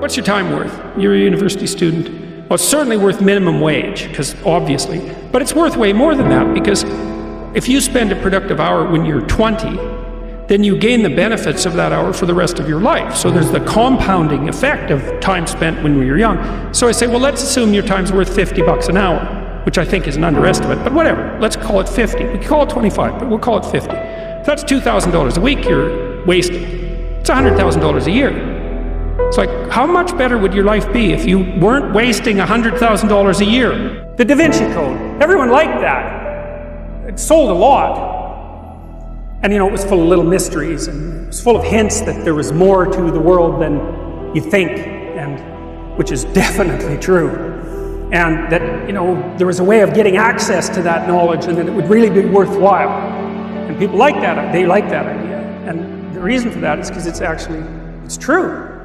What's your time worth? You're a university student. Well, it's certainly worth minimum wage, because obviously, but it's worth way more than that because if you spend a productive hour when you're 20, then you gain the benefits of that hour for the rest of your life. So there's the compounding effect of time spent when we were young. So I say, well, let's assume your time's worth 50 bucks an hour, which I think is an underestimate, but whatever. Let's call it 50. We can call it 25, but we'll call it 50. If that's $2,000 a week you're wasting. It's $100,000 a year. It's like, how much better would your life be if you weren't wasting $100,000 a year? The Da Vinci Code. Everyone liked that. It sold a lot. And you know, it was full of little mysteries and it was full of hints that there was more to the world than you think, and which is definitely true. And that, you know, there was a way of getting access to that knowledge and that it would really be worthwhile. And people like that, they like that idea. And the reason for that is because it's actually, it's true.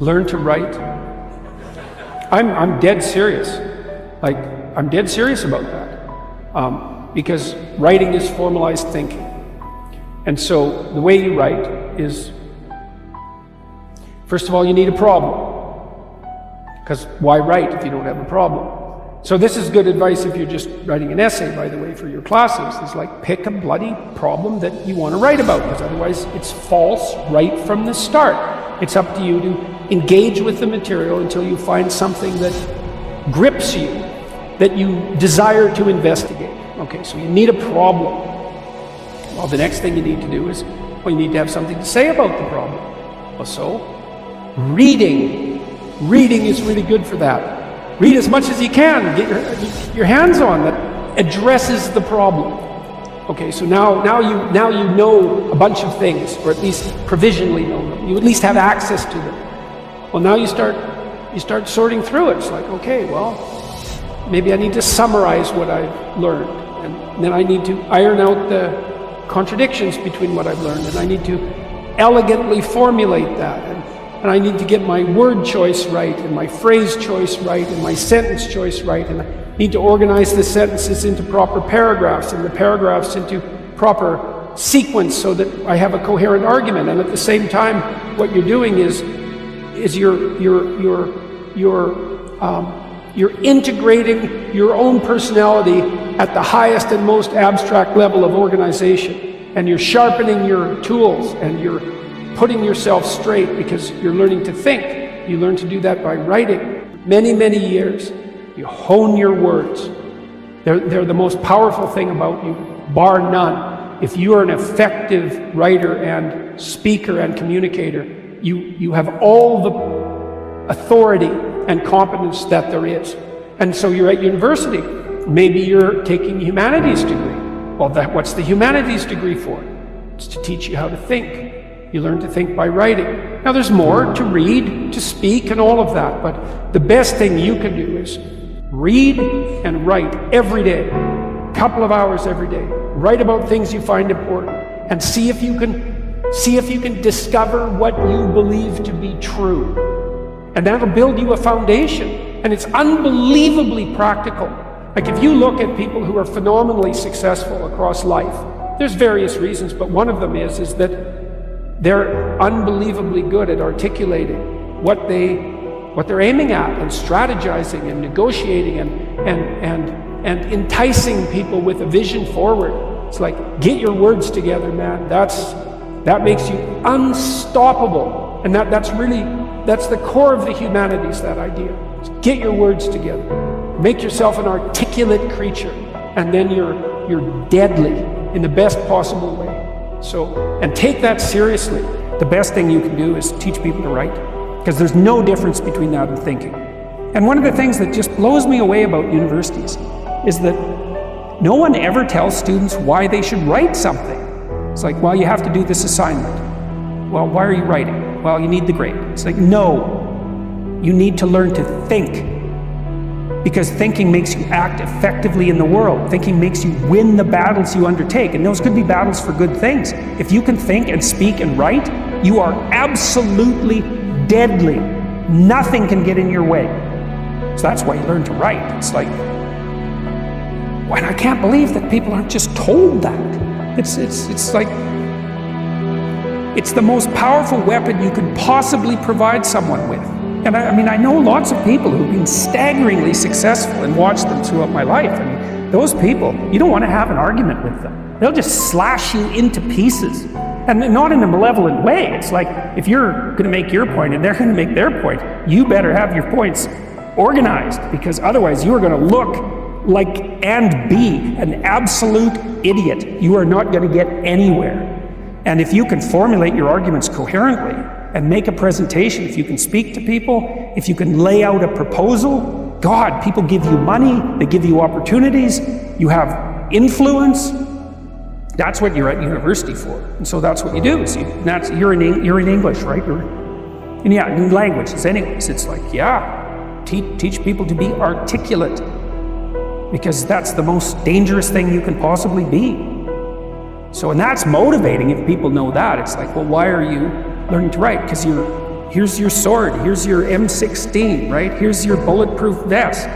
Learn to write. I'm, I'm dead serious. Like, I'm dead serious about that. Um, because writing is formalized thinking. And so the way you write is first of all, you need a problem. Because why write if you don't have a problem? So this is good advice if you're just writing an essay, by the way, for your classes. It's like pick a bloody problem that you want to write about, because otherwise it's false right from the start. It's up to you to engage with the material until you find something that grips you, that you desire to investigate. Okay, so you need a problem. Well, the next thing you need to do is, well, you need to have something to say about the problem. Well, so, reading. Reading is really good for that. Read as much as you can. Get your, your hands on that addresses the problem. Okay, so now, now, you, now you know a bunch of things, or at least provisionally know them. You at least have access to them. Well, now you start, you start sorting through it. It's like, okay, well, maybe I need to summarize what I've learned. And then I need to iron out the contradictions between what I've learned, and I need to elegantly formulate that. And, and I need to get my word choice right, and my phrase choice right, and my sentence choice right, and I need to organize the sentences into proper paragraphs, and the paragraphs into proper sequence so that I have a coherent argument. And at the same time, what you're doing is, is you're, you're, you're, you're, um, you're integrating your own personality at the highest and most abstract level of organization. And you're sharpening your tools and you're putting yourself straight because you're learning to think. You learn to do that by writing. Many, many years, you hone your words. They're, they're the most powerful thing about you, bar none. If you are an effective writer and speaker and communicator, you, you have all the authority and competence that there is. And so you're at university Maybe you're taking humanities degree. Well, that, what's the humanities degree for? It's to teach you how to think. You learn to think by writing. Now, there's more to read, to speak, and all of that, but the best thing you can do is read and write every day, a couple of hours every day. Write about things you find important and see if you can see if you can discover what you believe to be true. And that'll build you a foundation. And it's unbelievably practical. Like if you look at people who are phenomenally successful across life, there's various reasons, but one of them is, is that they're unbelievably good at articulating what they what they're aiming at and strategizing and negotiating and and and and enticing people with a vision forward. It's like get your words together, man. That's that makes you unstoppable. And that, that's really that's the core of the humanities, that idea. Get your words together. Make yourself an articulate creature, and then you're, you're deadly in the best possible way. So, and take that seriously. The best thing you can do is teach people to write, because there's no difference between that and thinking. And one of the things that just blows me away about universities is that no one ever tells students why they should write something. It's like, well, you have to do this assignment. Well, why are you writing? Well, you need the grade. It's like, no, you need to learn to think because thinking makes you act effectively in the world. Thinking makes you win the battles you undertake. And those could be battles for good things. If you can think and speak and write, you are absolutely deadly. Nothing can get in your way. So that's why you learn to write. It's like, and I can't believe that people aren't just told that. It's, it's, it's like, It's the most powerful weapon you can possibly provide someone with. And I, I mean, I know lots of people who've been staggeringly successful and watched them throughout my life. And those people, you don't want to have an argument with them. They'll just slash you into pieces. And not in a malevolent way. It's like if you're going to make your point and they're going to make their point, you better have your points organized because otherwise you are going to look like and be an absolute idiot. You are not going to get anywhere. And if you can formulate your arguments coherently and make a presentation, if you can speak to people, if you can lay out a proposal, God, people give you money, they give you opportunities, you have influence. That's what you're at university for. And so that's what you do. So you, that's, you're, in, you're in English, right? You're, and yeah, in languages, anyways. It's like, yeah, teach people to be articulate because that's the most dangerous thing you can possibly be. So, and that's motivating if people know that. It's like, well, why are you learning to write? Because you're, here's your sword, here's your M16, right? Here's your bulletproof vest.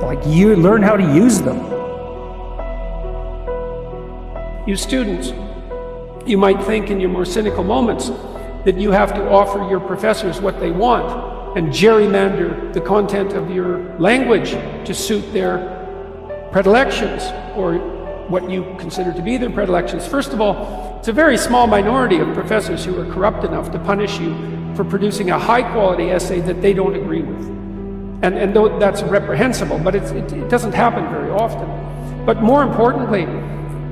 Like, you learn how to use them. You students, you might think in your more cynical moments that you have to offer your professors what they want and gerrymander the content of your language to suit their predilections or what you consider to be their predilections. First of all, it's a very small minority of professors who are corrupt enough to punish you for producing a high quality essay that they don't agree with. And, and though that's reprehensible, but it, it, doesn't happen very often. But more importantly,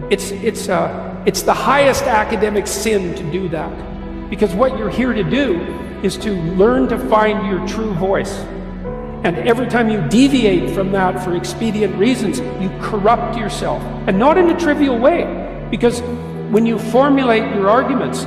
it's, it's, uh, it's the highest academic sin to do that. Because what you're here to do is to learn to find your true voice. And every time you deviate from that for expedient reasons, you corrupt yourself. And not in a trivial way, because when you formulate your arguments,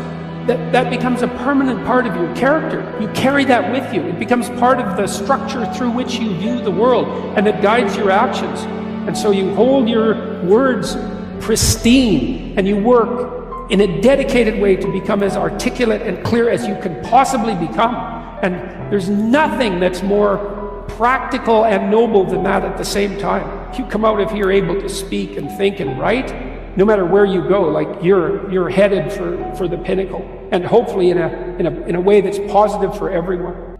that, that becomes a permanent part of your character. You carry that with you. It becomes part of the structure through which you view the world, and it guides your actions. And so you hold your words pristine, and you work in a dedicated way to become as articulate and clear as you can possibly become. And there's nothing that's more practical and noble than that at the same time. If you come out of here able to speak and think and write, no matter where you go, like you're, you're headed for, for the pinnacle, and hopefully in a, in, a, in a way that's positive for everyone.